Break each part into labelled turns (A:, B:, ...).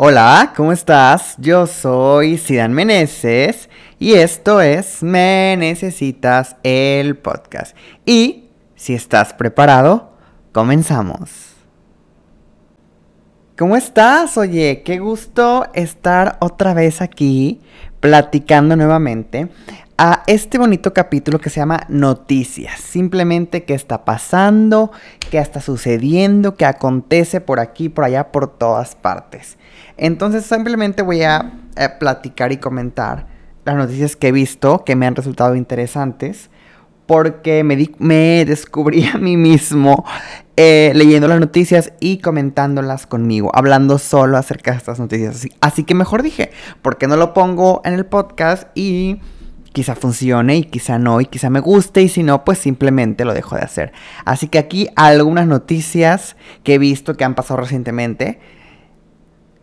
A: Hola, ¿cómo estás? Yo soy Sidan Meneses y esto es Me Necesitas el podcast. Y si estás preparado, comenzamos. ¿Cómo estás? Oye, qué gusto estar otra vez aquí platicando nuevamente a este bonito capítulo que se llama Noticias. Simplemente qué está pasando, qué está sucediendo, qué acontece por aquí, por allá, por todas partes. Entonces simplemente voy a platicar y comentar las noticias que he visto que me han resultado interesantes porque me, me descubrí a mí mismo eh, leyendo las noticias y comentándolas conmigo, hablando solo acerca de estas noticias. Así, así que mejor dije, ¿por qué no lo pongo en el podcast y quizá funcione y quizá no y quizá me guste y si no, pues simplemente lo dejo de hacer. Así que aquí algunas noticias que he visto que han pasado recientemente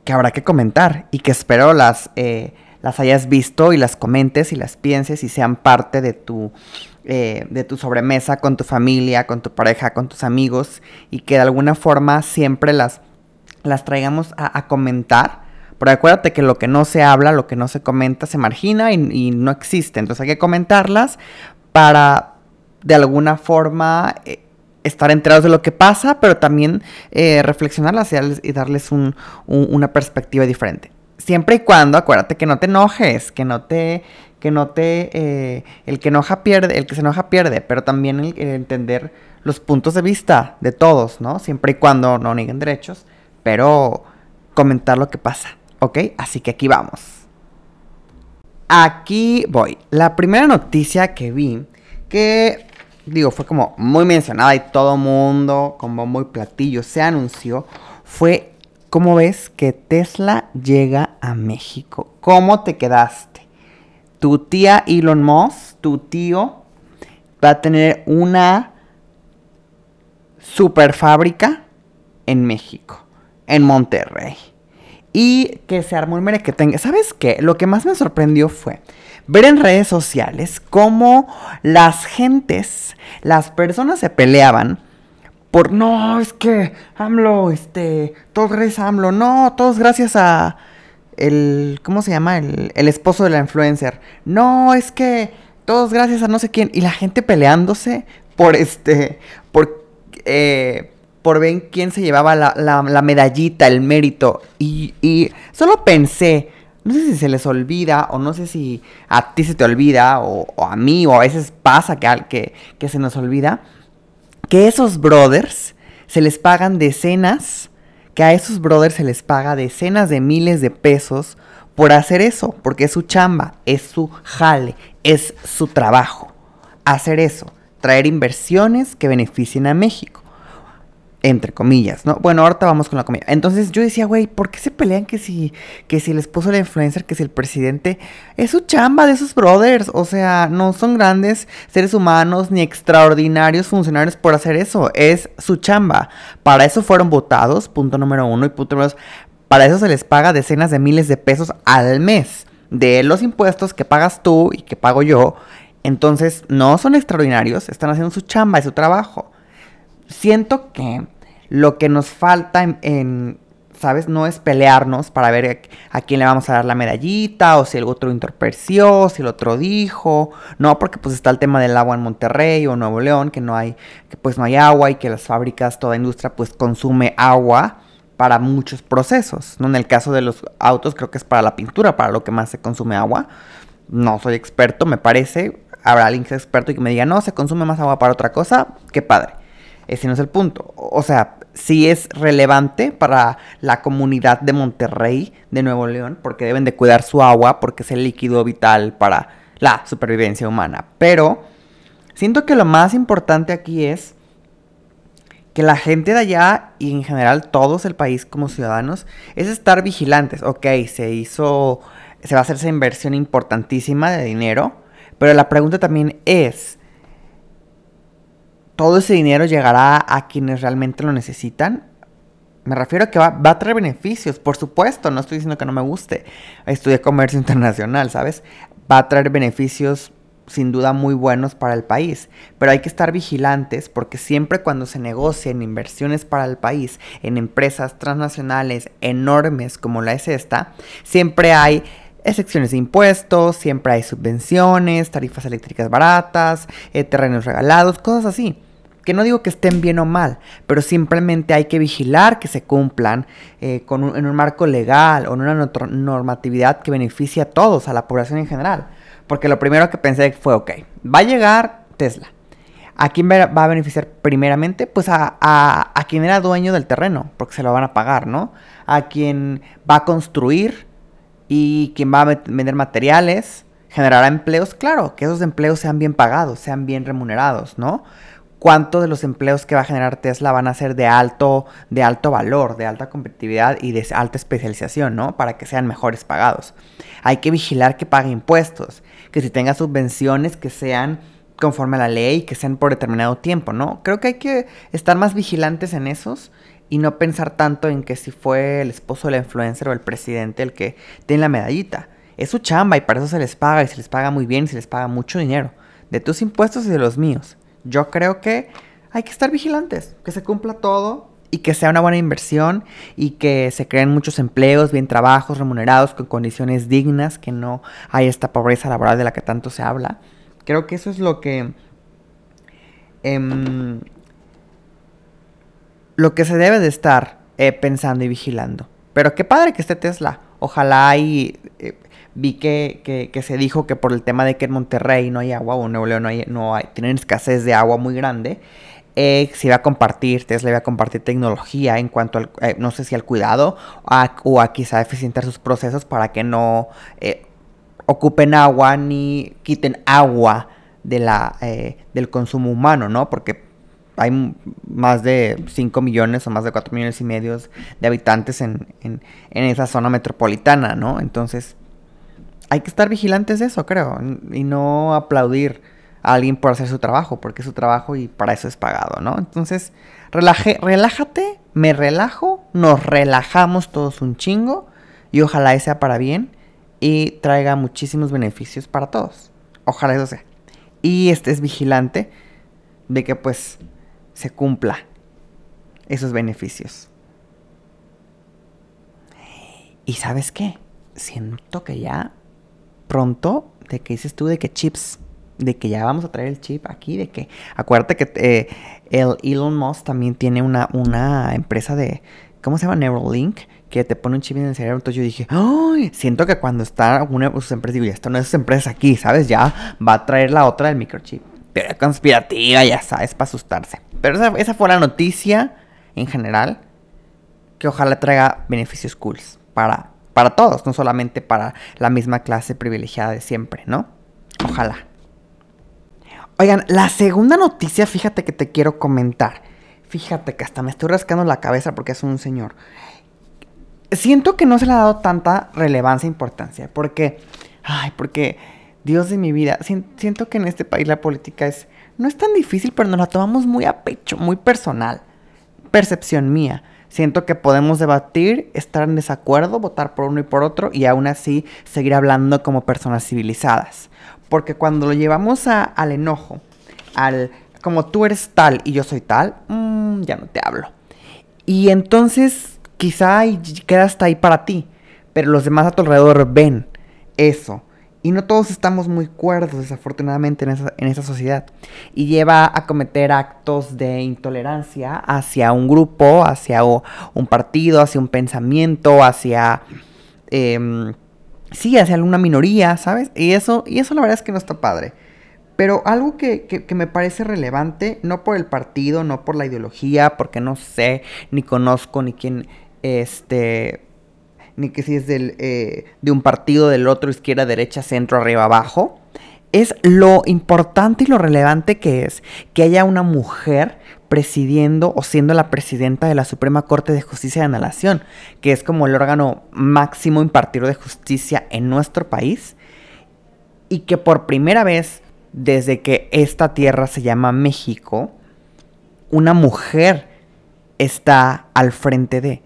A: que habrá que comentar y que espero las, eh, las hayas visto y las comentes y las pienses y sean parte de tu, eh, de tu sobremesa con tu familia, con tu pareja, con tus amigos y que de alguna forma siempre las, las traigamos a, comentar. Pero acuérdate que lo que no se habla, lo que no se comenta, se margina y, no existe. Entonces hay que comentarlas para de alguna forma eh, estar enterados de lo que pasa, pero también eh, reflexionarlas y darles, una perspectiva diferente. Siempre y cuando, acuérdate que no te enojes, que no te, que no te, eh, el que enoja pierde, el que se enoja pierde, pero también el, entender los puntos de vista de todos, ¿no? Siempre y cuando no nieguen derechos, pero comentar lo que pasa, ¿ok? Así que aquí vamos. Aquí voy. La primera noticia que vi, que digo, fue como muy mencionada y todo mundo, como muy platillo, se anunció, fue, ¿cómo ves que Tesla llega a México? ¿Cómo te quedaste? Tu tía Elon Musk, tu tío, va a tener una super fábrica en México, en Monterrey. Y que se armó el tenga. ¿Sabes qué? Lo que más me sorprendió fue ver en redes sociales cómo las gentes, las personas se peleaban por no, es que AMLO, este, todos gracias a AMLO, no, todos gracias a el, ¿cómo se llama? El, el esposo de la influencer. No, es que todos gracias a no sé quién. Y la gente peleándose por este, por, eh, por ver quién se llevaba la, medallita, el mérito. Y, solo pensé, no sé si se les olvida o no sé si a ti se te olvida o, a mí o a veces pasa que, que, que se nos olvida, que esos brothers se les pagan decenas, que a esos brothers se les paga decenas de miles de pesos por hacer eso, porque es su chamba, es su jale, es su trabajo. Hacer eso, traer inversiones que beneficien a México entre comillas, ¿no? Bueno, ahorita vamos con la comida. Entonces yo decía, güey, ¿por qué se pelean que si, que si el esposo la influencer, que si el presidente? Es su chamba de esos brothers. O sea, no son grandes seres humanos ni extraordinarios funcionarios por hacer eso. Es su chamba. Para eso fueron votados, punto número uno. Y punto número dos, para eso se les paga decenas de miles de pesos al mes. De los impuestos que pagas tú y que pago yo. Entonces, no son extraordinarios, están haciendo su chamba y su trabajo. Siento que lo que nos falta en, ¿sabes? No es pelearnos para ver a, quién le vamos a dar la medallita o si el otro interpreció, si el otro dijo. No, porque pues está el tema del agua en Monterrey o Nuevo León, que no hay, que pues no hay agua y que las fábricas, toda industria pues consume agua para muchos procesos. ¿no? En el caso de los autos creo que es para la pintura, para lo que más se consume agua. No soy experto, me parece. Habrá alguien que sea experto y que me diga, no, se consume más agua para otra cosa. Qué padre. Ese no es el punto. O sea, sí es relevante para la comunidad de Monterrey, de Nuevo León, porque deben de cuidar su agua, porque es el líquido vital para la supervivencia humana. Pero siento que lo más importante aquí es que la gente de allá y en general todos el país como ciudadanos es estar vigilantes. Ok, se hizo, se va a hacer esa inversión importantísima de dinero, pero la pregunta también es, todo ese dinero llegará a quienes realmente lo necesitan. Me refiero a que va, a traer beneficios, por supuesto, no estoy diciendo que no me guste. Estudié comercio internacional, ¿sabes? Va a traer beneficios sin duda muy buenos para el país, pero hay que estar vigilantes porque siempre cuando se negocian inversiones para el país en empresas transnacionales enormes como la es esta, siempre hay excepciones de impuestos, siempre hay subvenciones, tarifas eléctricas baratas, eh, terrenos regalados, cosas así. Que no digo que estén bien o mal, pero simplemente hay que vigilar que se cumplan eh, con en un marco legal o en una normatividad que beneficie a todos, a la población en general. Porque lo primero que pensé fue, ok, va a llegar Tesla. ¿A quién va a beneficiar primeramente? Pues a, a, quien era dueño del terreno, porque se lo van a pagar, ¿no? A quien va a construir y quien va a vender materiales, generará empleos, claro, que esos empleos sean bien pagados, sean bien remunerados, ¿no? Cuántos de los empleos que va a generar Tesla van a ser de alto, de alto valor, de alta competitividad y de alta especialización, ¿no? Para que sean mejores pagados. Hay que vigilar que pague impuestos, que si tenga subvenciones que sean conforme a la ley, que sean por determinado tiempo, ¿no? Creo que hay que estar más vigilantes en esos y no pensar tanto en que si fue el esposo de la influencer o el presidente el que tiene la medallita. Es su chamba y para eso se les paga y se les paga muy bien y se les paga mucho dinero. De tus impuestos y de los míos. Yo creo que hay que estar vigilantes, que se cumpla todo y que sea una buena inversión y que se creen muchos empleos, bien trabajos remunerados con condiciones dignas, que no hay esta pobreza laboral de la que tanto se habla. Creo que eso es lo que em, lo que se debe de estar eh, pensando y vigilando. Pero qué padre que esté Tesla. Ojalá y vi que, se dijo que por el tema de que en Monterrey no hay agua o en Nuevo León no hay, no hay, tienen escasez de agua muy grande, eh, se iba a compartir, Tesla iba a compartir tecnología en cuanto al, eh, no sé si al cuidado o a quizá eficientar sus procesos para que no eh, ocupen agua ni quiten agua de la, del consumo humano, ¿no? Porque hay más de 5 millones o más de 4 millones y medio de habitantes en, en, en esa zona metropolitana, ¿no? Entonces, hay que estar vigilantes de eso, creo, y no aplaudir a alguien por hacer su trabajo, porque es su trabajo y para eso es pagado, ¿no? Entonces, relaje, relájate, me relajo, nos relajamos todos un chingo y ojalá sea para bien y traiga muchísimos beneficios para todos. Ojalá eso sea. Y estés vigilante de que pues se cumpla esos beneficios. Y sabes qué? Siento que ya pronto de que dices tú de que chips, de que ya vamos a traer el chip aquí, de que acuérdate que eh, el Elon Musk también tiene una, una empresa de, ¿cómo se llama? Neuralink, que te pone un chip en el cerebro. Entonces yo dije, ¡ay! Siento que cuando está una de sus empresas, digo, ya está una de sus aquí, ¿sabes? Ya va a traer la otra del microchip. Pero conspirativa, ya sabes, para asustarse. Pero esa, esa fue la noticia en general, que ojalá traiga beneficios cools para para todos, no solamente para la misma clase privilegiada de siempre, ¿no? Ojalá. Oigan, la segunda noticia, fíjate que te quiero comentar. Fíjate que hasta me estoy rascando la cabeza porque es un señor. Siento que no se le ha dado tanta relevancia e importancia. Porque, ay, porque, Dios de mi vida, siento que en este país la política es, no es tan difícil, pero nos la tomamos muy a pecho, muy personal. Percepción mía. Siento que podemos debatir, estar en desacuerdo, votar por uno y por otro y aún así seguir hablando como personas civilizadas. Porque cuando lo llevamos al enojo, al como tú eres tal y yo soy tal, mm, ya no te hablo. Y entonces quizá queda hasta ahí para ti, pero los demás a tu alrededor ven eso y no todos estamos muy cuerdos, desafortunadamente, en esa, en esa sociedad. Y lleva a cometer actos de intolerancia hacia un grupo, hacia un partido, hacia un pensamiento, hacia... Em, sí, hacia alguna minoría, ¿sabes? Y eso, y eso la verdad es que no está padre. Pero algo que, que, me parece relevante, no por el partido, no por la ideología, porque no sé, ni conozco, ni quién, este, ni que si es del, eh, de un partido, del otro, izquierda, derecha, centro, arriba, abajo. Es lo importante y lo relevante que es que haya una mujer presidiendo o siendo la presidenta de la Suprema Corte de Justicia de la Nación, que es como el órgano máximo impartido de justicia en nuestro país, y que por primera vez desde que esta tierra se llama México, una mujer está al frente de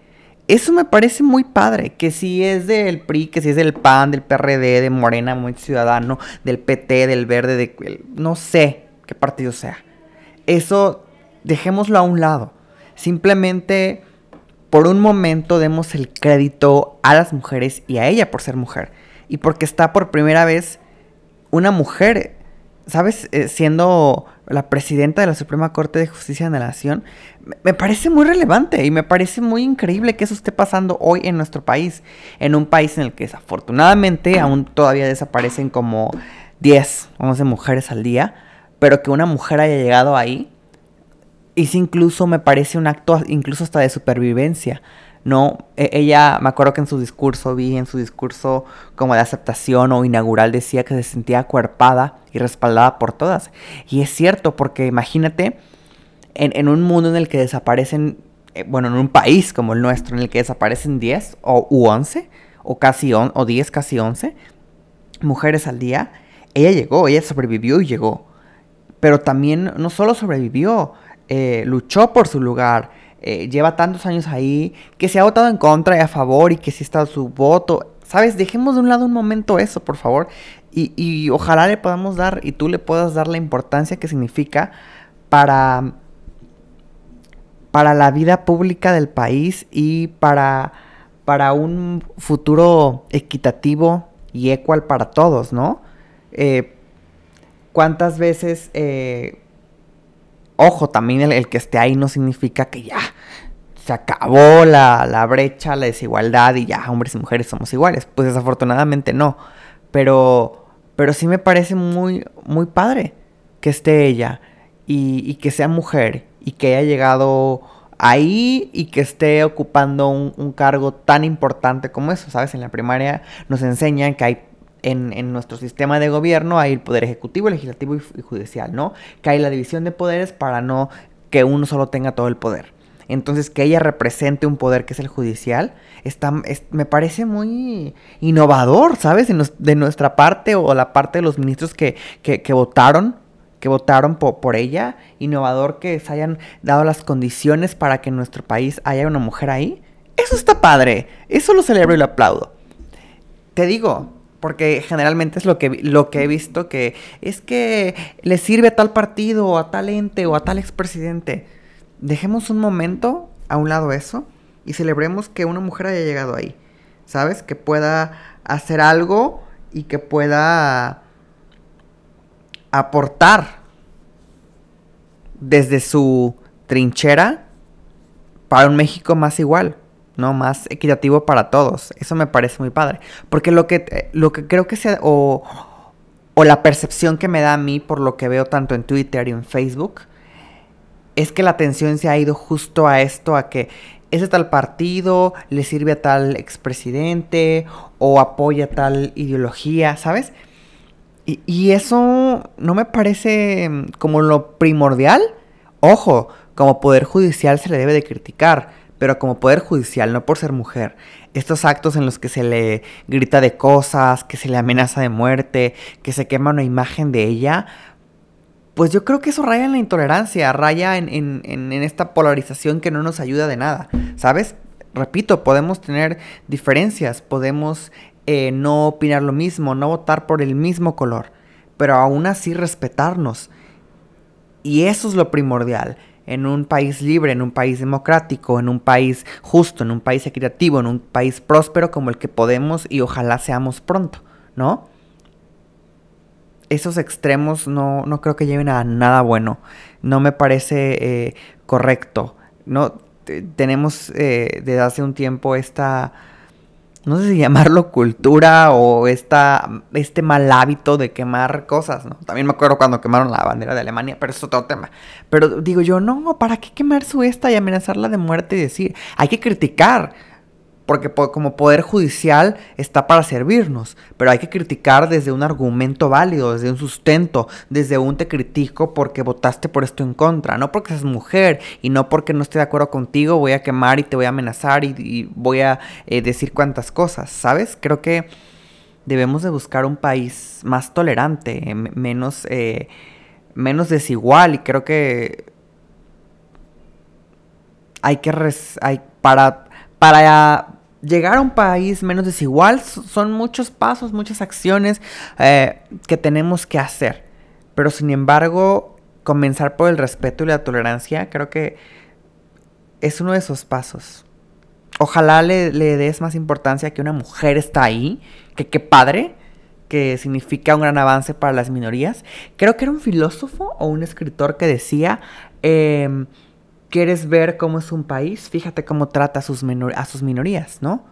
A: Eso me parece muy padre, que si es del PRI, que si es del PAN, del PRD, de Morena, muy ciudadano, del PT, del Verde, de no sé qué partido sea. Eso dejémoslo a un lado. Simplemente por un momento demos el crédito a las mujeres y a ella por ser mujer. Y porque está por primera vez una mujer, ¿sabes? Eh, siendo la presidenta de la Suprema Corte de Justicia de la Nación, me parece muy relevante y me parece muy increíble que eso esté pasando hoy en nuestro país. En un país en el que desafortunadamente aún todavía desaparecen como 10, 11 mujeres al día, pero que una mujer haya llegado ahí hizo incluso, me parece un acto incluso hasta de supervivencia. No, e, ella, me acuerdo que en su discurso, vi en su discurso como de aceptación o inaugural, decía que se sentía acuerpada y respaldada por todas. Y es cierto, porque imagínate, en, un mundo en el que desaparecen, eh, bueno, en un país como el nuestro, en el que desaparecen 10 o u 11, o casi o 10, casi 11 mujeres al día, ella llegó, ella sobrevivió y llegó. Pero también no solo sobrevivió, eh, luchó por su lugar, eh, lleva tantos años ahí, que se ha votado en contra y a favor y que sí está su voto. ¿Sabes? Dejemos de un lado un momento eso, por favor. Y, y ojalá le podamos dar, y tú le puedas dar la importancia que significa para, para la vida pública del país y para, para un futuro equitativo y ecual para todos, ¿no? Eh, ¿Cuántas veces Ojo, también el, que esté ahí no significa que ya se acabó la, brecha, la desigualdad y ya hombres y mujeres somos iguales. Pues desafortunadamente no. Pero, pero sí me parece muy, muy padre que esté ella y, que sea mujer y que haya llegado ahí y que esté ocupando un, cargo tan importante como eso, ¿sabes? En la primaria nos enseñan que hay en, nuestro sistema de gobierno hay el poder ejecutivo, legislativo y, judicial, ¿no? Que hay la división de poderes para no que uno solo tenga todo el poder. Entonces, que ella represente un poder que es el judicial, está, me parece muy innovador, ¿sabes? De, nuestra parte o la parte de los ministros que, votaron, que votaron por, por, ella, innovador que se hayan dado las condiciones para que en nuestro país haya una mujer ahí. Eso está padre, eso lo celebro y lo aplaudo. Te digo, porque generalmente es lo que, lo que he visto que es que le sirve a tal partido o a tal ente o a tal expresidente. Dejemos un momento a un lado eso y celebremos que una mujer haya llegado ahí. ¿Sabes? Que pueda hacer algo y que pueda aportar desde su trinchera para un México más igual. ¿No? Más equitativo para todos. Eso me parece muy padre. Porque lo que, lo que creo que sea, o, o la percepción que me da a mí por lo que veo tanto en Twitter y en Facebook, es que la atención se ha ido justo a esto, a que ese tal partido le sirve a tal expresidente o apoya tal ideología, ¿sabes? Y, y, eso no me parece mm, como lo primordial. Ojo, como poder judicial se le debe de criticar pero como poder judicial, no por ser mujer. Estos actos en los que se le grita de cosas, que se le amenaza de muerte, que se quema una imagen de ella, pues yo creo que eso raya en la intolerancia, raya en, esta polarización que no nos ayuda de nada, ¿sabes? Repito, podemos tener diferencias, podemos eh, no opinar lo mismo, no votar por el mismo color, pero aún así respetarnos. Y eso es lo primordial en un país libre, en un país democrático, en un país justo, en un país equitativo, en un país próspero como el que podemos y ojalá seamos pronto, ¿no? Esos extremos no, no creo que lleven a nada bueno. No me parece eh, correcto. No, tenemos eh, desde hace un tiempo esta no sé si llamarlo cultura o esta, este mal hábito de quemar cosas, ¿no? También me acuerdo cuando quemaron la bandera de Alemania, pero es otro tema. Pero digo yo, no, ¿para qué quemar su esta y amenazarla de muerte y decir, hay que criticar? Porque como poder judicial está para servirnos, pero hay que criticar desde un argumento válido, desde un sustento, desde un te critico porque votaste por esto en contra, no porque seas mujer y no porque no esté de acuerdo contigo voy a quemar y te voy a amenazar y, voy a eh, decir cuantas cosas, ¿sabes? Creo que debemos de buscar un país más tolerante, menos, eh, menos desigual y creo que hay que... Hay, para para llegar a un país menos desigual son muchos pasos, muchas acciones eh, que tenemos que hacer. Pero sin embargo, comenzar por el respeto y la tolerancia creo que es uno de esos pasos. Ojalá le, des más importancia que una mujer está ahí, que qué padre, que significa un gran avance para las minorías. Creo que era un filósofo o un escritor que decía, em, ¿quieres ver cómo es un país? Fíjate cómo trata a sus, a sus minorías, ¿no?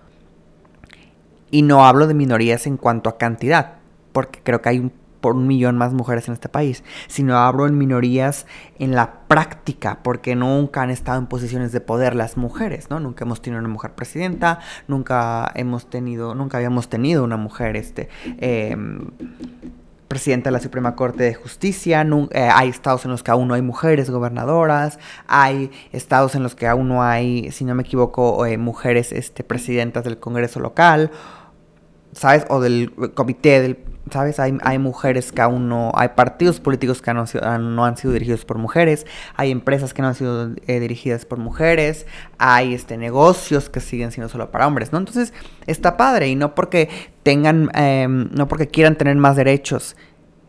A: Y no hablo de minorías en cuanto a cantidad, porque creo que hay por un millón más mujeres en este país, sino hablo en minorías en la práctica, porque nunca han estado en posiciones de poder las mujeres, ¿no? Nunca hemos tenido una mujer presidenta, nunca hemos tenido, nunca habíamos tenido una mujer, este, em, presidenta de la Suprema Corte de Justicia, eh, hay estados en los que aún no hay mujeres gobernadoras, hay estados en los que aún no hay, si no me equivoco, eh, mujeres este, presidentas del Congreso local, ¿sabes? O del comité del ¿sabes? Hay, hay, mujeres que aún no, hay partidos políticos que no, han sido dirigidos por mujeres, hay empresas que no han sido eh, dirigidas por mujeres, hay este, negocios que siguen siendo solo para hombres, ¿no? Entonces está padre y no porque tengan, em, no porque quieran tener más derechos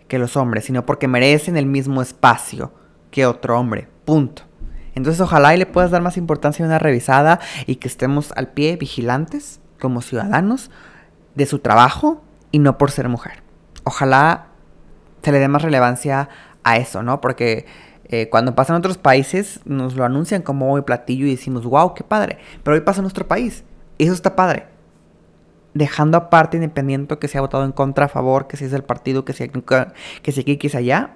A: que los hombres, sino porque merecen el mismo espacio que otro hombre, punto. Entonces ojalá y le puedas dar más importancia a una revisada y que estemos al pie vigilantes como ciudadanos de su trabajo y no por ser mujer ojalá se le dé más relevancia a eso, ¿no? Porque eh, cuando pasa en otros países nos lo anuncian como hoy platillo y decimos, wow, qué padre. Pero hoy pasa en nuestro país. Y eso está padre. Dejando aparte, independiente que se ha votado en contra, a favor, que si es del partido, que si, que si aquí, que allá.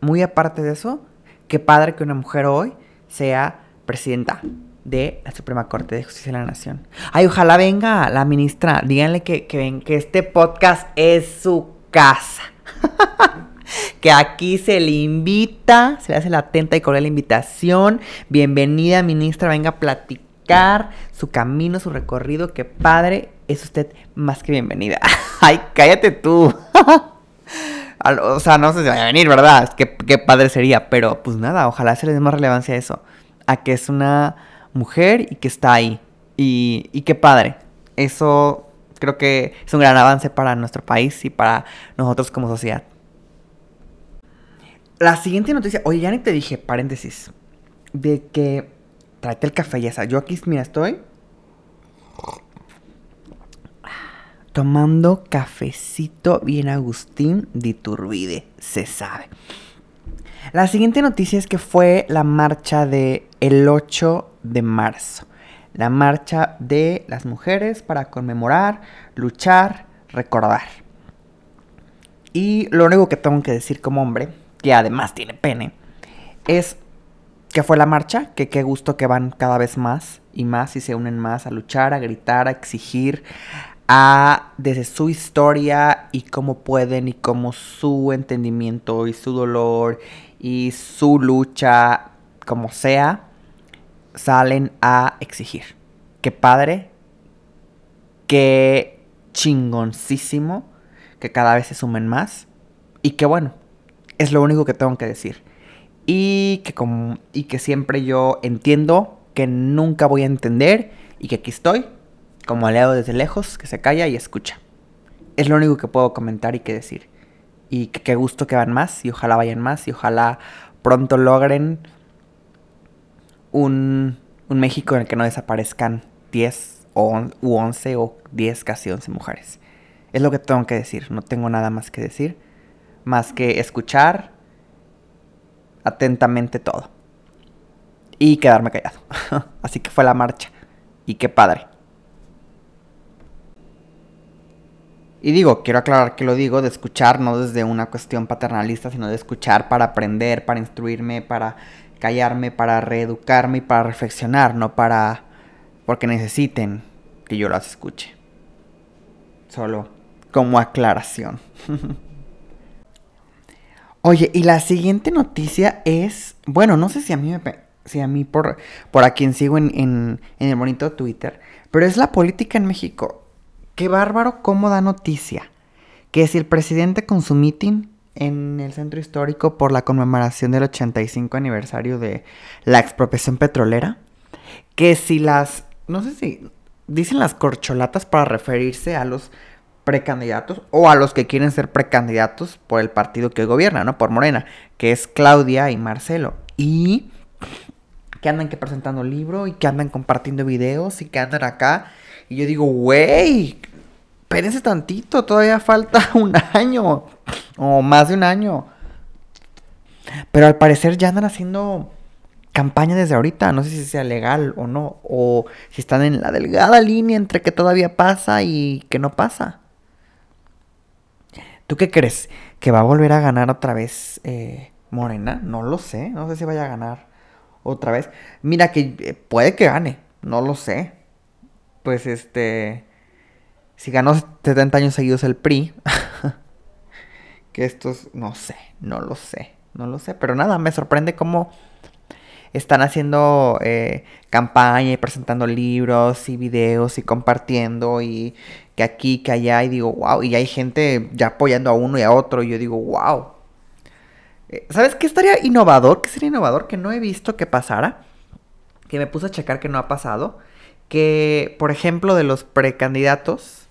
A: Muy aparte de eso, qué padre que una mujer hoy sea presidenta de la Suprema Corte de Justicia de la Nación. Ay, ojalá venga la ministra. Díganle que, que, que este podcast es su casa. que aquí se le invita, se le hace la atenta y cordial invitación. Bienvenida, ministra, venga a platicar su camino, su recorrido. Qué padre, es usted más que bienvenida. Ay, cállate tú. o sea, no sé si vaya a venir, ¿verdad? Qué, qué padre sería, pero pues nada, ojalá se le dé más relevancia a eso. A que es una mujer y que está ahí. Y, y qué padre. Eso creo que es un gran avance para nuestro país y para nosotros como sociedad. La siguiente noticia, oye, ya ni te dije, paréntesis, de que tráete el café ya sabes. Yo aquí, mira, estoy tomando cafecito bien Agustín de Iturbide, se sabe. La siguiente noticia es que fue la marcha de el 8 de marzo la marcha de las mujeres para conmemorar, luchar, recordar. Y lo único que tengo que decir como hombre, que además tiene pene, es que fue la marcha, que qué gusto que van cada vez más y más y se unen más a luchar, a gritar, a exigir, a desde su historia y cómo pueden y cómo su entendimiento y su dolor y su lucha, como sea, salen a exigir. Qué padre, qué chingoncísimo que cada vez se sumen más y qué bueno, es lo único que tengo que decir. Y que, como, y que siempre yo entiendo que nunca voy a entender y que aquí estoy como aliado desde lejos que se calla y escucha. Es lo único que puedo comentar y que decir. Y que qué gusto que van más y ojalá vayan más y ojalá pronto logren un, México en el que no desaparezcan 10 o, u 11 o 10, casi 11 mujeres. Es lo que tengo que decir, no tengo nada más que decir, más que escuchar atentamente todo y quedarme callado. Así que fue la marcha y qué padre. Y digo, quiero aclarar que lo digo de escuchar no desde una cuestión paternalista, sino de escuchar para aprender, para instruirme, para callarme para reeducarme y para reflexionar, no para porque necesiten que yo las escuche. Solo como aclaración. Oye, y la siguiente noticia es, bueno, no sé si a mí me, si a mí por, por a quien sigo en, en, en el bonito Twitter, pero es la política en México. Qué bárbaro cómo da noticia. Que si el presidente con su meeting en el centro histórico por la conmemoración del 85 aniversario de la expropiación petrolera, que si las no sé si dicen las corcholatas para referirse a los precandidatos o a los que quieren ser precandidatos por el partido que gobierna, ¿no? Por Morena, que es Claudia y Marcelo. Y que andan que presentando libro y que andan compartiendo videos y que andan acá. Y yo digo, güey, espérense tantito, todavía falta un año o más de un año. Pero al parecer ya andan haciendo campaña desde ahorita. No sé si sea legal o no. O si están en la delgada línea entre que todavía pasa y que no pasa. ¿Tú qué crees? ¿Que va a volver a ganar otra vez eh, Morena? No lo sé. No sé si vaya a ganar otra vez. Mira que eh, puede que gane. No lo sé. Pues este... Si ganó 70 años seguidos el PRI. que estos... No sé. No lo sé. No lo sé. Pero nada, me sorprende cómo están haciendo eh, campaña y presentando libros y videos y compartiendo y que aquí, que allá y digo, wow, y hay gente ya apoyando a uno y a otro y yo digo, wow. Eh, ¿Sabes qué estaría innovador? ¿Qué sería innovador? Que no he visto que pasara, que me puse a checar que no ha pasado, que por ejemplo de los precandidatos,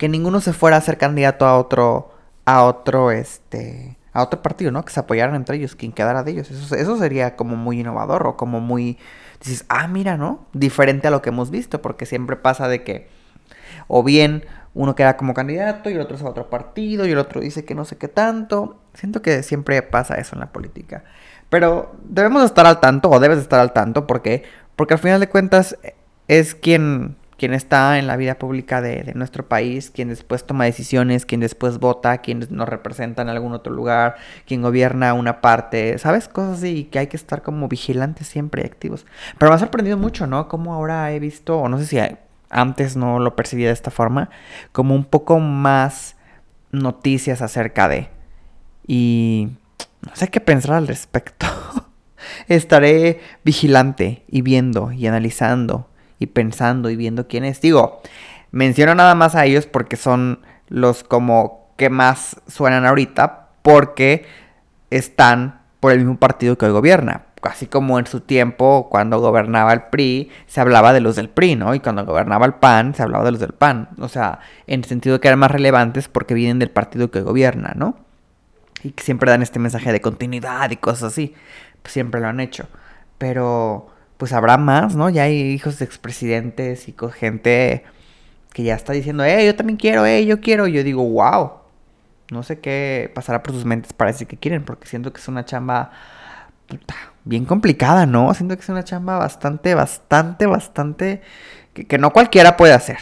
A: que ninguno se fuera a ser candidato a otro, a otro, este, a otro partido, ¿no? Que se apoyaran entre ellos, quien quedara de ellos. Eso, eso sería como muy innovador o como muy... Dices, ah, mira, ¿no? Diferente a lo que hemos visto, porque siempre pasa de que o bien uno queda como candidato y el otro va a otro partido y el otro dice que no sé qué tanto. Siento que siempre pasa eso en la política. Pero debemos estar al tanto, o debes estar al tanto, porque Porque al final de cuentas es quien quien está en la vida pública de, nuestro país, quien después toma decisiones, quien después vota, quien nos representa en algún otro lugar, quien gobierna una parte, ¿sabes? Cosas así que hay que estar como vigilantes siempre y activos. Pero me ha sorprendido mucho, ¿no? Como ahora he visto, o no sé si antes no lo percibía de esta forma, como un poco más noticias acerca de... Y no sé qué pensar al respecto. Estaré vigilante y viendo y analizando y pensando y viendo quién es. Digo, menciono nada más a ellos porque son los como que más suenan ahorita porque están por el mismo partido que hoy gobierna. Así como en su tiempo, cuando gobernaba el PRI, se hablaba de los del PRI, ¿no? Y cuando gobernaba el PAN, se hablaba de los del PAN. O sea, en el sentido de que eran más relevantes porque vienen del partido que gobierna, ¿no? Y que siempre dan este mensaje de continuidad y cosas así. Pues siempre lo han hecho. Pero pues habrá más, ¿no? Ya hay hijos de expresidentes y con gente que ya está diciendo, eh, yo también quiero, eh, yo quiero. Y yo digo, wow. No sé qué pasará por sus mentes para decir que quieren, porque siento que es una chamba puta, bien complicada, ¿no? Siento que es una chamba bastante, bastante, bastante que, que no cualquiera puede hacer.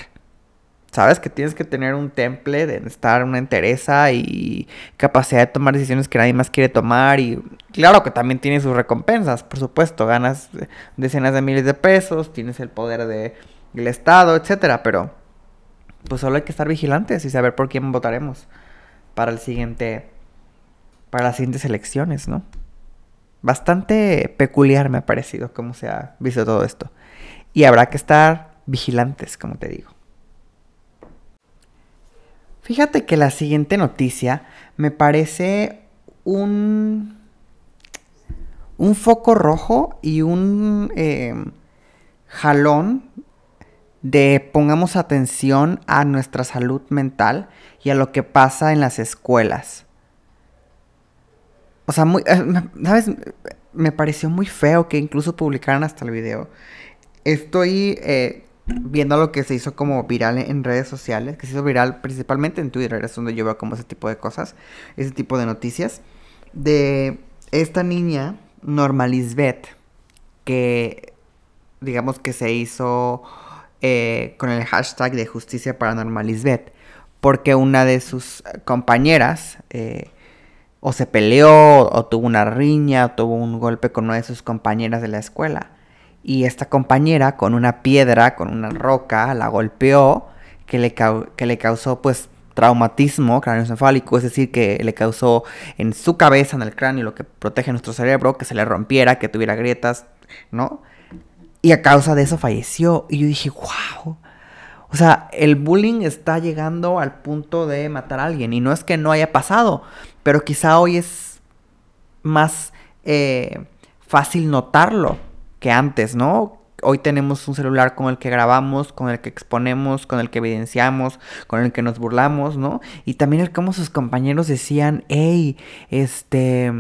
A: Sabes que tienes que tener un temple de estar una entereza y capacidad de tomar decisiones que nadie más quiere tomar. Y claro que también tienes sus recompensas, por supuesto. Ganas decenas de miles de pesos, tienes el poder del de, Estado, etcétera. Pero pues solo hay que estar vigilantes y saber por quién votaremos para el siguiente. Para las siguientes elecciones, ¿no? Bastante peculiar me ha parecido cómo se ha visto todo esto. Y habrá que estar vigilantes, como te digo. Fíjate que la siguiente noticia me parece un, un foco rojo y un eh, jalón de pongamos atención a nuestra salud mental y a lo que pasa en las escuelas. O sea, muy, eh, ¿sabes? Me pareció muy feo que incluso publicaran hasta el video. Estoy eh, viendo lo que se hizo como viral en redes sociales, que se hizo viral principalmente en Twitter, es donde yo veo como ese tipo de cosas, ese tipo de noticias, de esta niña, Norma Lisbeth, que digamos que se hizo eh, con el hashtag de justicia para Norma Lisbeth, porque una de sus compañeras eh, o se peleó, o tuvo una riña, o tuvo un golpe con una de sus compañeras de la escuela y esta compañera con una piedra, con una roca, la golpeó, que le, que le causó pues traumatismo craneoencefálico, es decir, que le causó en su cabeza, en el cráneo, lo que protege nuestro cerebro, que se le rompiera, que tuviera grietas, ¿no? Y a causa de eso falleció. Y yo dije, wow. O sea, el bullying está llegando al punto de matar a alguien. Y no es que no haya pasado, pero quizá hoy es más eh, fácil notarlo que antes, ¿no? hoy tenemos un celular con el que grabamos, con el que exponemos, con el que evidenciamos, con el que nos burlamos, ¿no? Y también el cómo sus compañeros decían, hey, este,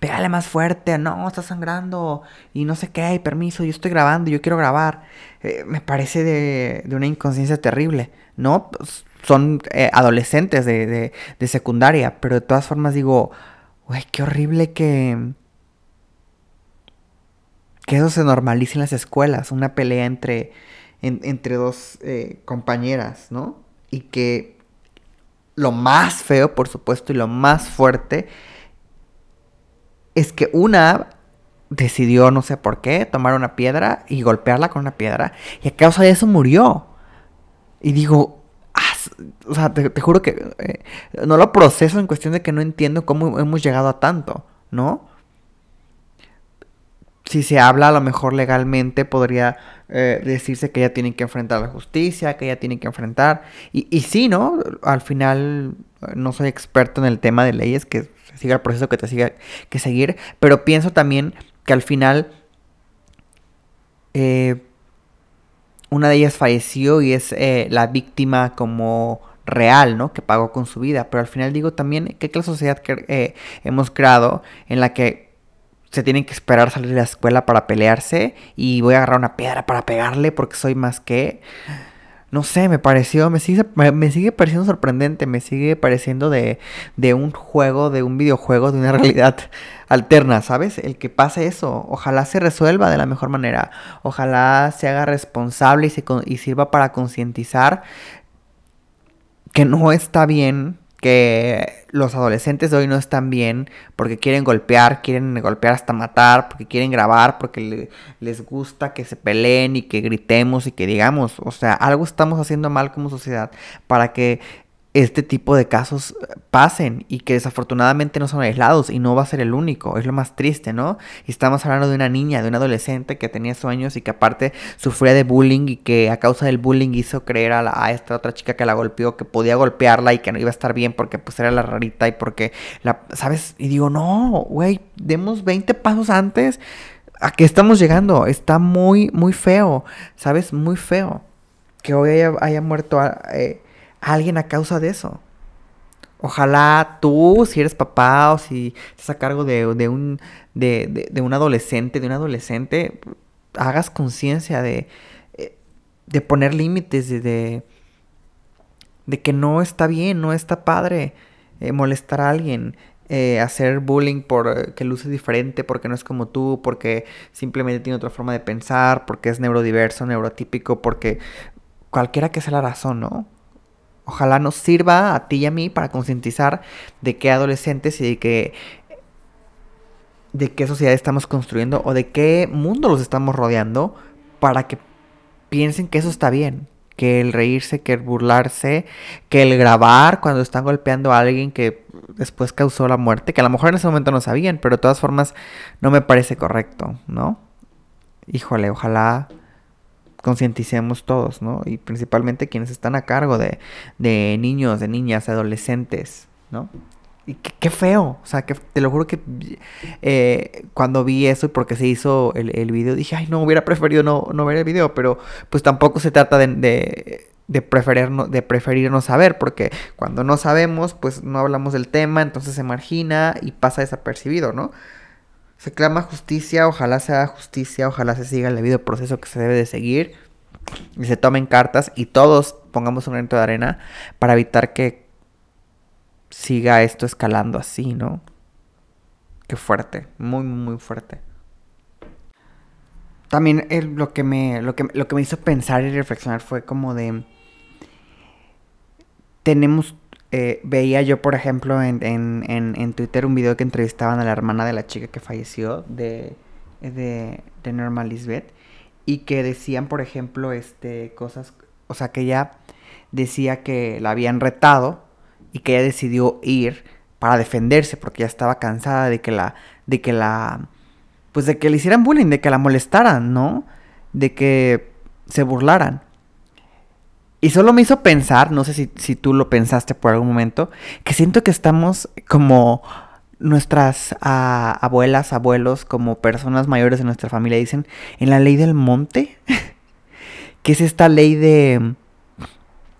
A: pégale más fuerte, no, está sangrando y no sé qué, hay permiso, yo estoy grabando, yo quiero grabar. Eh, me parece de, una inconsciencia terrible, ¿no? Pues, son eh, adolescentes de secundaria, pero de todas formas digo, güey, qué horrible que que eso se normalice en las escuelas, una pelea entre, entre dos eh, compañeras, ¿no? Y que lo más feo, por supuesto, y lo más fuerte, es que una decidió, no sé por qué, tomar una piedra y golpearla con una piedra, y a causa de eso murió. Y digo, o sea, te, juro que eh, no lo proceso en cuestión de que no entiendo cómo hemos llegado a tanto, ¿no? Si se habla a lo mejor legalmente, podría eh, decirse que ella tiene que enfrentar la justicia, que ella tiene que enfrentar. Y, y sí, ¿no? Al final no soy experto en el tema de leyes, que siga el proceso que te siga que seguir, pero pienso también que al final eh, una de ellas falleció y es eh, la víctima como real, ¿no? Que pagó con su vida. Pero al final digo también que la sociedad que hemos creado en la que se tienen que esperar salir de la escuela para pelearse y voy a agarrar una piedra para pegarle porque soy más que... No sé, me pareció, me sigue, me, sigue pareciendo sorprendente, me sigue pareciendo de, de un juego, de un videojuego, de una realidad alterna, ¿sabes? El que pase eso, ojalá se resuelva de la mejor manera, ojalá se haga responsable y, se, y sirva para concientizar que no está bien que los adolescentes de hoy no están bien porque quieren golpear, quieren golpear hasta matar, porque quieren grabar, porque les gusta que se peleen y que gritemos y que digamos, o sea, algo estamos haciendo mal como sociedad para que este tipo de casos eh, pasen y que desafortunadamente no son aislados y no va a ser el único, es lo más triste, ¿no? Y estamos hablando de una niña, de un adolescente que tenía sueños y que aparte sufría de bullying y que a causa del bullying hizo creer a, a esta otra chica que la golpeó que podía golpearla y que no iba a estar bien porque pues era la rarita y porque la, ¿sabes? Y digo, no, güey, demos 20 pasos antes a que estamos llegando, está muy, muy feo, ¿sabes? Muy feo que hoy haya, muerto... Eh, alguien a causa de eso. Ojalá tú, si eres papá o si estás a cargo de, un, de, un adolescente, de un adolescente, hagas conciencia de, eh, de poner límites, de, de, que no está bien, no está padre eh, molestar a alguien, eh, hacer bullying por que luce diferente, porque no es como tú, porque simplemente tiene otra forma de pensar, porque es neurodiverso, neurotípico, porque cualquiera que sea la razón, ¿no? Ojalá nos sirva a ti y a mí para concientizar de qué adolescentes y de qué de qué sociedad estamos construyendo o de qué mundo los estamos rodeando para que piensen que eso está bien, que el reírse, que el burlarse, que el grabar cuando están golpeando a alguien que después causó la muerte, que a lo mejor en ese momento no sabían, pero de todas formas no me parece correcto, ¿no? Híjole, ojalá concienticemos todos, ¿no? Y principalmente quienes están a cargo de, de niños, de niñas, adolescentes, ¿no? Y qué, feo, o sea, que te lo juro que eh, cuando vi eso y porque se hizo el, el, video, dije, ay, no, hubiera preferido no, no ver el video, pero pues tampoco se trata de, de, preferir, de preferir no saber, porque cuando no sabemos, pues no hablamos del tema, entonces se margina y pasa desapercibido, ¿no? Se clama justicia, ojalá se haga justicia, ojalá se siga el debido proceso que se debe de seguir y se tomen cartas y todos pongamos un granito de arena para evitar que siga esto escalando así, ¿no? Qué fuerte, muy, muy fuerte. También lo, que me, lo, que, lo que me hizo pensar y reflexionar fue como de... Tenemos eh, veía yo, por ejemplo, en, en, en, Twitter un video que entrevistaban a la hermana de la chica que falleció de, de, de Norma Lisbeth y que decían, por ejemplo, este, cosas, o sea, que ella decía que la habían retado y que ella decidió ir para defenderse porque ya estaba cansada de que la, de que la, pues de que le hicieran bullying, de que la molestaran, ¿no? De que se burlaran. Y solo me hizo pensar, no sé si, si, tú lo pensaste por algún momento, que siento que estamos como nuestras ah, abuelas, abuelos, como personas mayores de nuestra familia dicen, en la ley del monte, que es esta ley de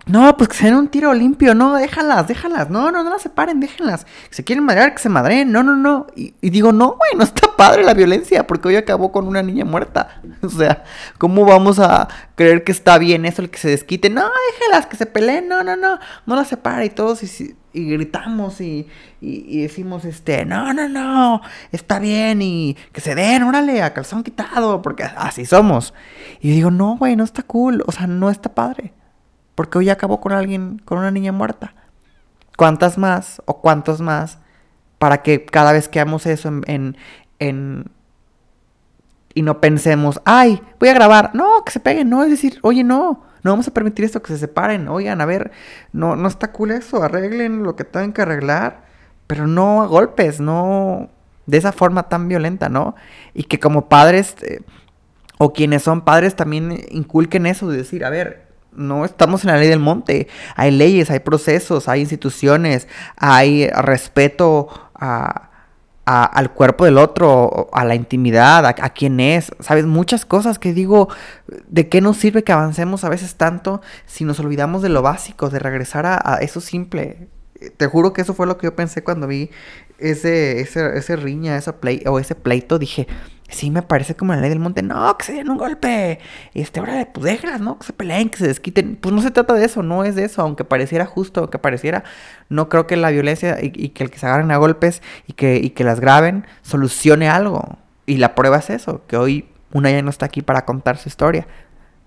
A: no, pues que se den un tiro limpio, no, déjalas, déjalas, no, no, no las separen, déjenlas. Se quieren madrear, que se madreen, no, no, no. Y, digo, no, güey, no está padre la violencia, porque hoy acabó con una niña muerta. O sea, ¿cómo vamos a creer que está bien eso, el que se desquite? No, déjalas, que se peleen, no, no, no, no las separe y todos y, y gritamos y, y, decimos, este, no, no, no, está bien y que se den, órale, a calzón quitado, porque así somos. Y digo, no, güey, no está cool, o sea, no está padre. Porque hoy acabó con alguien, con una niña muerta. ¿Cuántas más o cuántos más para que cada vez que hagamos eso en, en, y no pensemos, ay, voy a grabar, no, que se peguen, no, es decir, oye, no, no vamos a permitir esto, que se separen, oigan, a ver, no, no está cool eso, arreglen lo que tengan que arreglar, pero no a golpes, no de esa forma tan violenta, ¿no? Y que como padres, eh, o quienes son padres, también inculquen eso de decir, a ver, no estamos en la ley del monte. Hay leyes, hay procesos, hay instituciones, hay respeto al cuerpo del otro, a la intimidad, a, quién es. Sabes, muchas cosas que digo, ¿de qué nos sirve que avancemos a veces tanto si nos olvidamos de lo básico, de regresar a, eso simple? Te juro que eso fue lo que yo pensé cuando vi ese, ese, ese riña, ese play, o ese pleito. Dije, Sí, me parece como la ley del monte. No, que se den un golpe. Este, ahora, pues déjalas, ¿no? Que se peleen, que se desquiten. Pues no se trata de eso, no es de eso. Aunque pareciera justo, aunque pareciera. No creo que la violencia y, que el que se agarren a golpes y que, y que las graben solucione algo. Y la prueba es eso, que hoy una ya no está aquí para contar su historia.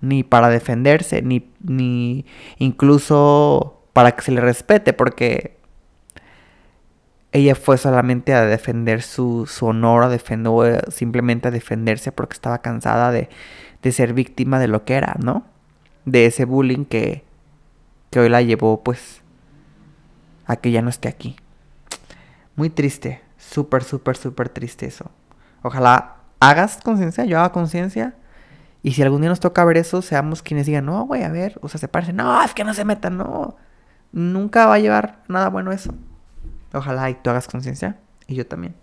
A: Ni para defenderse, ni, ni incluso para que se le respete, porque ella fue solamente a defender su, honor, a defender, simplemente a defenderse porque estaba cansada de, ser víctima de lo que era, ¿no? De ese bullying que, que hoy la llevó, pues, a que ya no esté aquí. Muy triste, súper, súper, súper triste eso. Ojalá hagas conciencia, yo haga conciencia. Y si algún día nos toca ver eso, seamos quienes digan, no, güey, a ver, o sea, se parece, no, es que no se metan, no. Nunca va a llevar nada bueno eso. Ojalá y tú hagas conciencia y yo también.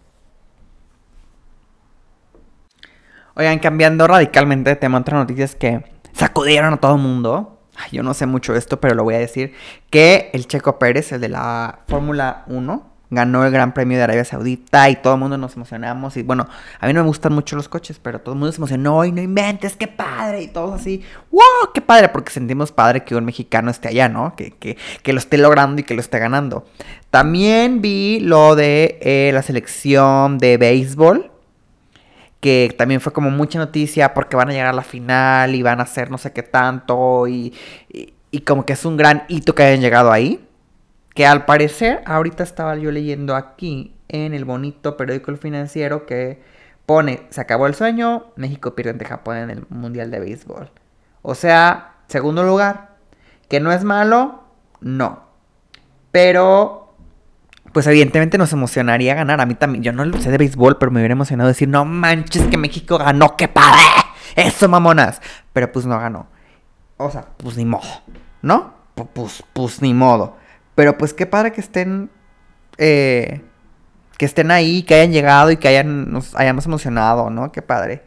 A: Oigan, cambiando radicalmente de tema, otras noticias que sacudieron a todo el mundo. yo no sé mucho de esto, pero lo voy a decir. Que el Checo Pérez, el de la Fórmula 1, ganó el Gran Premio de Arabia Saudita y todo el mundo nos emocionamos. Y bueno, a mí no me gustan mucho los coches, pero todo el mundo se emocionó y no inventes, qué padre. Y todos así, wow, qué padre, porque sentimos padre que un mexicano esté allá, ¿no? Que, que, que lo esté logrando y que lo esté ganando. También vi lo de eh, la selección de béisbol. Que también fue como mucha noticia porque van a llegar a la final y van a hacer no sé qué tanto. y, y como que es un gran hito que hayan llegado ahí. Que al parecer, ahorita estaba yo leyendo aquí en el bonito periódico Financiero que pone, se acabó el sueño, México pierde ante Japón en el Mundial de Béisbol. O sea, segundo lugar, que no es malo, no. Pero, pues evidentemente nos emocionaría ganar. A mí también, yo no lo sé de béisbol, pero me hubiera emocionado decir, no manches que México ganó, qué padre. Eso, mamonas. Pero pues no ganó. O sea, pues ni modo, ¿no? Pues, pues ni modo. Pero pues qué padre que estén. Eh, que estén ahí, que hayan llegado y que hayan, nos hayamos emocionado, ¿no? Qué padre.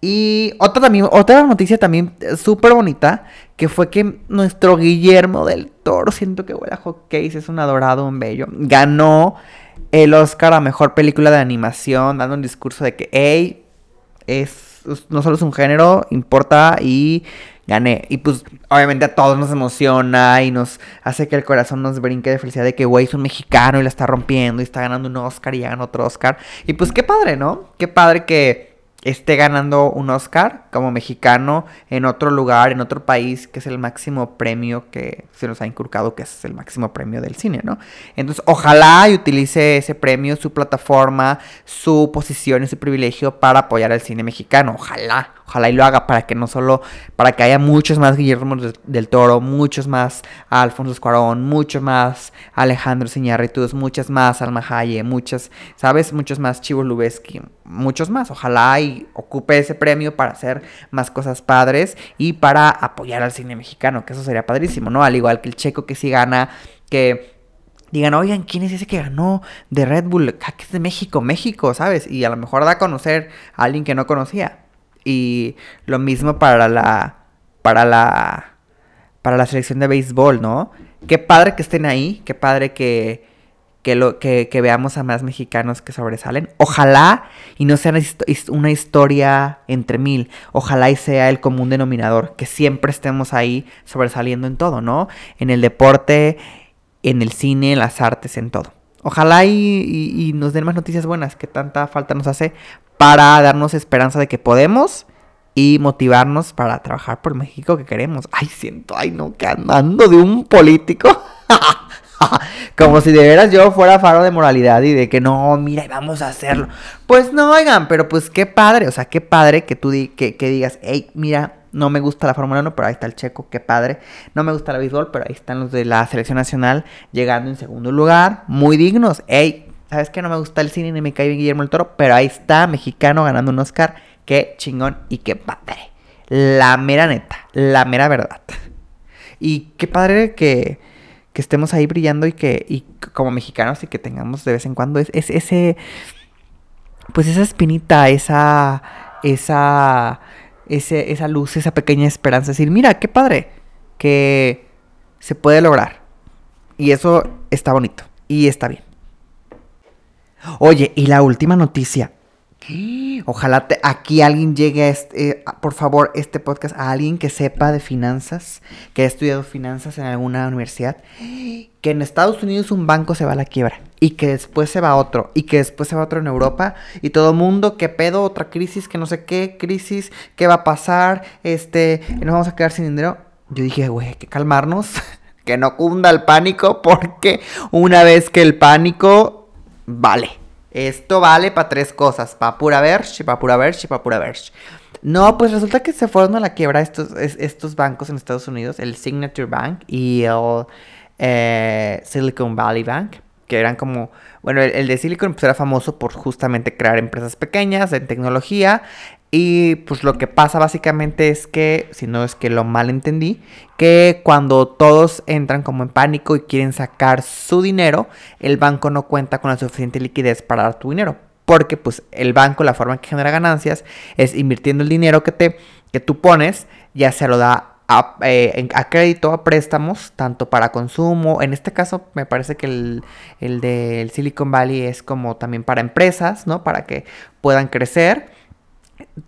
A: Y otra, también, otra noticia también súper bonita, que fue que nuestro Guillermo del Toro, siento que huele a hockey, es un adorado, un bello, ganó el Oscar a Mejor Película de Animación, dando un discurso de que, hey, es, no solo es un género, importa y gané. Y pues obviamente a todos nos emociona y nos hace que el corazón nos brinque de felicidad de que, güey, es un mexicano y la está rompiendo y está ganando un Oscar y ya ganó otro Oscar. Y pues qué padre, ¿no? Qué padre que esté ganando un Oscar como mexicano en otro lugar, en otro país, que es el máximo premio que se nos ha inculcado, que es el máximo premio del cine, ¿no? Entonces, ojalá y utilice ese premio, su plataforma, su posición y su privilegio para apoyar al cine mexicano. Ojalá, Ojalá y lo haga para que no solo, para que haya muchos más Guillermo del Toro, muchos más Alfonso Escuarón, muchos más Alejandro Siñarritus, muchas más Alma Haye, muchas, ¿sabes? Muchos más Chivo Lubeski, muchos más. Ojalá y ocupe ese premio para hacer más cosas padres y para apoyar al cine mexicano, que eso sería padrísimo, ¿no? Al igual que el checo que sí gana, que digan, oigan, ¿quién es ese que ganó de Red Bull? Ah, que es de México, México, ¿sabes? Y a lo mejor da a conocer a alguien que no conocía. Y lo mismo para la, para la, para la selección de béisbol, ¿no? Qué padre que estén ahí, qué padre que, que, lo, que, veamos a más mexicanos que sobresalen. Ojalá y no sea una historia entre mil, ojalá y sea el común denominador, que siempre estemos ahí sobresaliendo en todo, ¿no? En el deporte, en el cine, en las artes, en todo. Ojalá y, nos den más noticias buenas que tanta falta nos hace para darnos esperanza de que podemos y motivarnos para trabajar por México que queremos. Ay, siento, ay no, que andando de un político. Como si de veras yo fuera faro de moralidad y de que no, mira, vamos a hacerlo. Pues no, oigan, pero pues qué padre, o sea, qué padre que tú que, digas, hey, mira, no me gusta la Fórmula 1, pero ahí está el checo, qué padre. No me gusta la béisbol, pero ahí están los de la selección nacional llegando en segundo lugar, muy dignos. Ey, ¿sabes qué? No me gusta el cine ni me cae bien Guillermo el Toro, pero ahí está, mexicano ganando un Oscar. Qué chingón y qué padre. La mera neta, la mera verdad. Y qué padre que, que estemos ahí brillando y que, y como mexicanos y que tengamos de vez en cuando es, es ese, pues esa espinita, esa, esa esa luz, esa pequeña esperanza. Decir, mira, qué padre que se puede lograr. Y eso está bonito y está bien. Oye, y la última noticia. Ojalá aquí alguien llegue a este, eh, por favor, este podcast a alguien que sepa de finanzas, que ha estudiado finanzas en alguna universidad, que en Estados Unidos un banco se va a la quiebra y que después se va otro y que después se va otro en Europa y todo el mundo, ¿qué pedo? Otra crisis, que no sé qué, crisis, ¿qué va a pasar? Este, nos vamos a quedar sin dinero. Yo dije, güey, hay que calmarnos, que no cunda el pánico porque una vez que el pánico, vale esto vale para tres cosas, para pura verge, para pura verge, para pura verge. No, pues resulta que se fueron a la quiebra estos, estos bancos en Estados Unidos, el Signature Bank y el eh, Silicon Valley Bank, que eran como, bueno, el, el, de Silicon pues era famoso por justamente crear empresas pequeñas en tecnología y pues lo que pasa básicamente es que, si no es que lo mal entendí, que cuando todos entran como en pánico y quieren sacar su dinero, el banco no cuenta con la suficiente liquidez para dar tu dinero. Porque pues el banco, la forma en que genera ganancias es invirtiendo el dinero que, te, que tú pones, ya se lo da a, eh, a, crédito, a préstamos, tanto para consumo. En este caso, me parece que el, el del Silicon Valley es como también para empresas, ¿no? Para que puedan crecer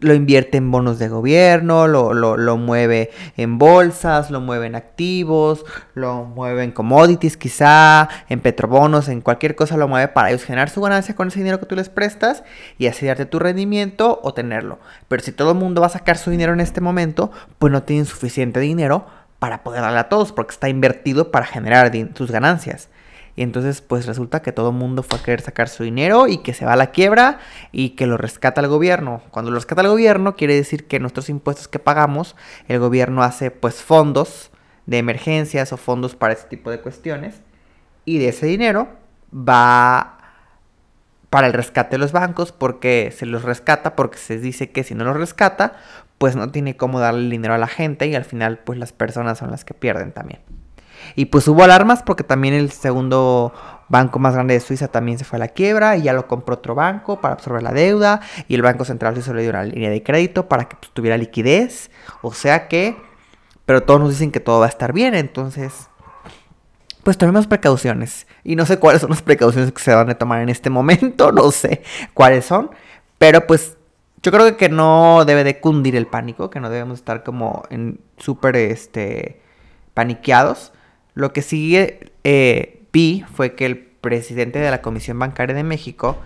A: lo invierte en bonos de gobierno, lo, lo, mueve en bolsas, lo mueve en activos, lo mueve en commodities quizá, en petrobonos, en cualquier cosa lo mueve para ellos generar su ganancia con ese dinero que tú les prestas y así darte tu rendimiento o tenerlo. Pero si todo el mundo va a sacar su dinero en este momento, pues no tienen suficiente dinero para poder darle a todos porque está invertido para generar sus ganancias. Y entonces pues resulta que todo el mundo fue a querer sacar su dinero y que se va a la quiebra y que lo rescata el gobierno. Cuando lo rescata el gobierno quiere decir que nuestros impuestos que pagamos, el gobierno hace pues fondos de emergencias o fondos para ese tipo de cuestiones. Y de ese dinero va para el rescate de los bancos porque se los rescata porque se dice que si no los rescata pues no tiene cómo darle el dinero a la gente y al final pues las personas son las que pierden también. Y pues hubo alarmas porque también el segundo banco más grande de Suiza también se fue a la quiebra y ya lo compró otro banco para absorber la deuda y el Banco Central se le dio una línea de crédito para que pues, tuviera liquidez. O sea que, pero todos nos dicen que todo va a estar bien, entonces pues tomemos precauciones. Y no sé cuáles son las precauciones que se van a tomar en este momento, no sé cuáles son, pero pues yo creo que no debe de cundir el pánico, que no debemos estar como en súper este paniqueados. Lo que sí eh, vi fue que el presidente de la Comisión Bancaria de México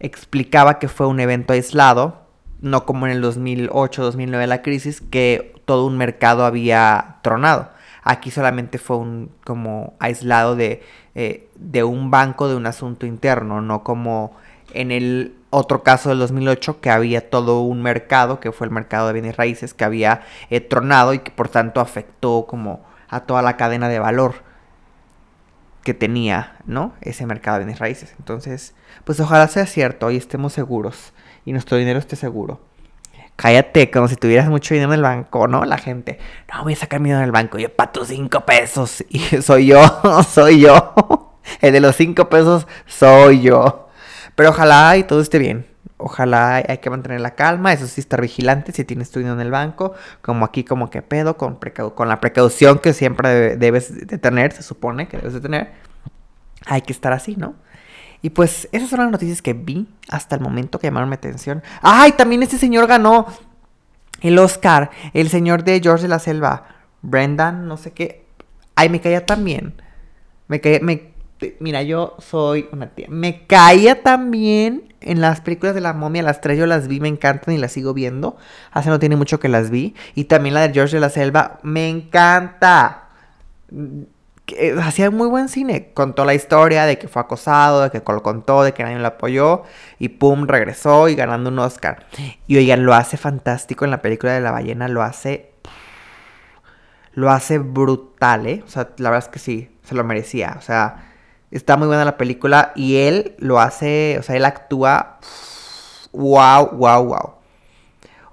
A: explicaba que fue un evento aislado, no como en el 2008-2009 la crisis, que todo un mercado había tronado. Aquí solamente fue un como aislado de, eh, de un banco de un asunto interno, no como en el otro caso del 2008 que había todo un mercado, que fue el mercado de bienes raíces, que había eh, tronado y que por tanto afectó como a toda la cadena de valor que tenía, ¿no? Ese mercado de bienes raíces. Entonces, pues ojalá sea cierto y estemos seguros y nuestro dinero esté seguro. Cállate, como si tuvieras mucho dinero en el banco, ¿no? La gente, no, voy a sacar mi dinero del banco, yo tus cinco pesos. Y soy yo, soy yo. El de los cinco pesos soy yo. Pero ojalá y todo esté bien. Ojalá hay que mantener la calma, eso sí, estar vigilante si tienes tu dinero en el banco, como aquí, como que pedo, con, con la precaución que siempre debes de tener, se supone que debes de tener. Hay que estar así, ¿no? Y pues esas son las noticias que vi hasta el momento que llamaron mi atención. ¡Ay! También este señor ganó el Oscar, el señor de George de la Selva, Brendan, no sé qué. Ay, me caía también. Me caía, me, mira, yo soy una tía. Me caía también en las películas de la momia, las tres yo las vi, me encantan y las sigo viendo. Hace no tiene mucho que las vi. Y también la de George de la Selva, me encanta. Hacía muy buen cine. Contó la historia de que fue acosado, de que lo contó, de que nadie lo apoyó. Y pum, regresó y ganando un Oscar. Y oigan, lo hace fantástico en la película de la ballena, lo hace. Lo hace brutal, ¿eh? O sea, la verdad es que sí, se lo merecía. O sea, Está muy buena la película y él lo hace, o sea, él actúa. Wow, wow, wow.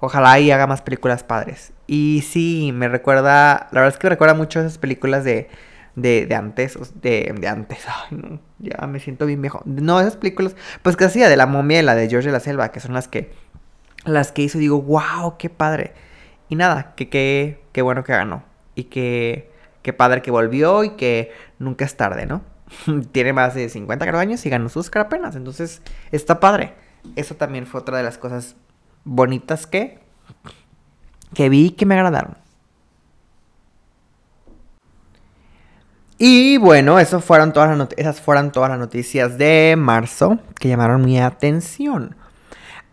A: Ojalá y haga más películas padres. Y sí, me recuerda, la verdad es que me recuerda mucho esas películas de, de, de antes, de, de antes, ay no, ya me siento bien viejo. No, esas películas, pues que hacía de la momia y la de George de la Selva, que son las que, las que hizo y digo, wow, qué padre. Y nada, que qué bueno que ganó. Y que, qué padre que volvió y que nunca es tarde, ¿no? tiene más de 50 años y ganó su Oscar apenas. Entonces, está padre. Eso también fue otra de las cosas bonitas que, que vi y que me agradaron. Y bueno, eso fueron todas las esas fueron todas las noticias de marzo que llamaron mi atención.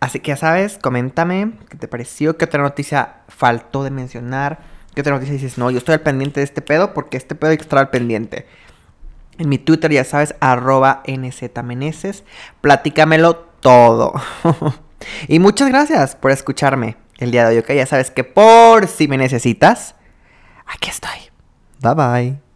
A: Así que ya sabes, coméntame qué te pareció, qué otra noticia faltó de mencionar, qué otra noticia dices, no, yo estoy al pendiente de este pedo porque este pedo hay que estar al pendiente. En mi Twitter, ya sabes, arroba nzmeneses. Platícamelo todo. y muchas gracias por escucharme el día de hoy, ok. Ya sabes que por si me necesitas, aquí estoy. Bye bye.